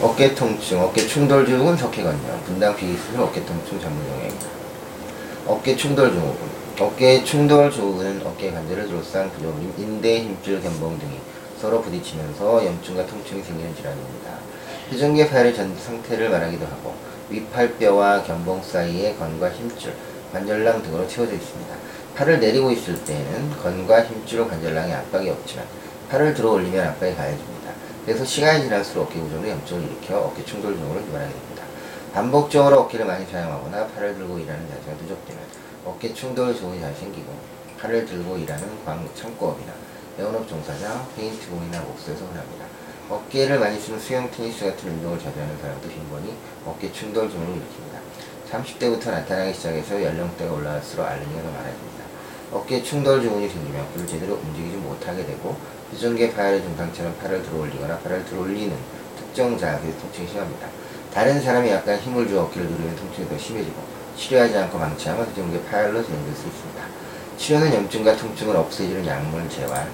어깨 통증, 어깨 충돌 증후군 석회건요. 분당 비기술 어깨 통증 전문 용어입니다. 어깨 충돌 증후군. 어깨 충돌 증후군은 어깨 관절을 둘러싼 부종인 인대, 힘줄, 견봉 등이 서로 부딪히면서 염증과 통증이 생기는 질환입니다. 회전계 팔의 전 상태를 말하기도 하고 윗팔뼈와 견봉 사이에 건과 힘줄, 관절낭 등으로 채워져 있습니다. 팔을 내리고 있을 때에는 건과 힘줄, 관절낭에 압박이 없지만 팔을 들어 올리면 압박이 가해집니다. 그래서 시간이 지날수록 어깨 구조로 염증을 일으켜 어깨 충돌 증후를 유발하게 됩니다. 반복적으로 어깨를 많이 사용하거나 팔을 들고 일하는 자세가 누적되면 어깨 충돌 증후가 잘 생기고 팔을 들고 일하는 광, 창고업이나 영업 종사자, 페인트공이나 목수에서 흔합니다. 어깨를 많이 쓰는 수영, 테니스 같은 운동을 자주 하는 사람도 빈번히 어깨 충돌 증후를 일으킵니다. 30대부터 나타나기 시작해서 연령대가 올라갈수록 알레르기가 더 많아집니다. 어깨 충돌 증후이 생기면 어깨를 제대로 움직이지 못하게 되고 유전계 파열의 증상처럼 팔을 들어 올리거나 팔을 들어 올리는 특정 자세의 통증이 심합니다. 다른 사람이 약간 힘을 주어 어깨를 누르면 통증이 더 심해지고 치료하지 않고 망치하면 유전계 파열로 진행될 수 있습니다. 치료는 염증과 통증을 없애주는 약물 재활,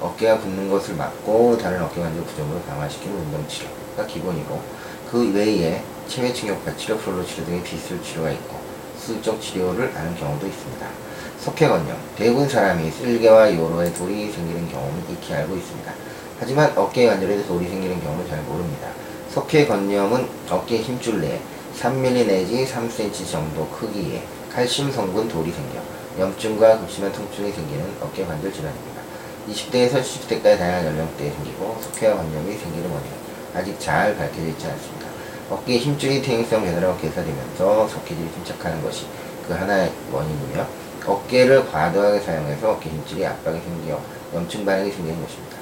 어깨가 붓는 것을 막고 다른 어깨 관절 구조물을 강화시키는 운동 치료가 기본이고 그 외에 체외 충격파 치료, 플로 치료 등의 비술 치료가 있고 수적 치료를 하는 경우도 있습니다. 석회건염 대부분 사람이 쓸개와 요로에 돌이 생기는 경우는 익히 알고 있습니다. 하지만 어깨 관절에도 돌이 생기는 경우는 잘 모릅니다. 석회건염은 어깨 힘줄 내에 3mm 내지 3cm 정도 크기의 칼슘 성분 돌이 생겨 염증과 극심한 통증이 생기는 어깨 관절 질환입니다. 20대에서 70대까지 다양한 연령대에 생기고 석회와 관염이 생기는 원인은 아직 잘 밝혀져 있지 않습니다. 어깨 힘줄이 퇴행성 변화로 개사되면서 석회질이 침착하는 것이 그 하나의 원인이며 어깨를 과도하게 사용해서 어깨 힘줄이 압박이 생겨 염증 반응이 생기는 것입니다.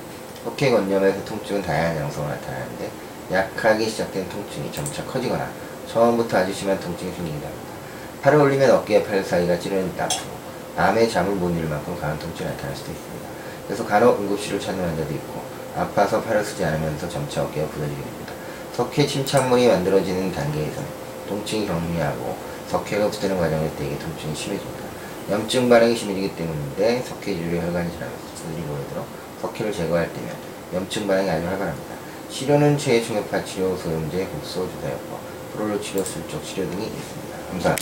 석회 건염에서 통증은 다양한 양상으로 나타나는데 약하게 시작된 통증이 점차 커지거나 처음부터 아주 심한 통증이 생기기도 합니다. 팔을 올리면 어깨와 팔 사이가 찌르는 아프고 밤에 잠을 못 이룰 만큼 강한 통증이 나타날 수도 있습니다. 그래서 간혹 응급실을 찾는 환자도 있고 아파서 팔을 쓰지 않으면서 점차 어깨가 부러지게 됩니다. 석회 침착물이 만들어지는 단계에서는 통증이 경미하고 석회가 붙는 과정에서 대개 통증이 심해집니다. 염증 반응이 심해지기 때문인데 혈관이 지나면서 두들이 모여들어 석회를 제거할 때면 염증 반응이 아주 활발합니다. 치료는 충격파 치료, 소염제, 국소, 주사요법, 프롤로 치료, 술적 치료 등이 있습니다. 감사합니다.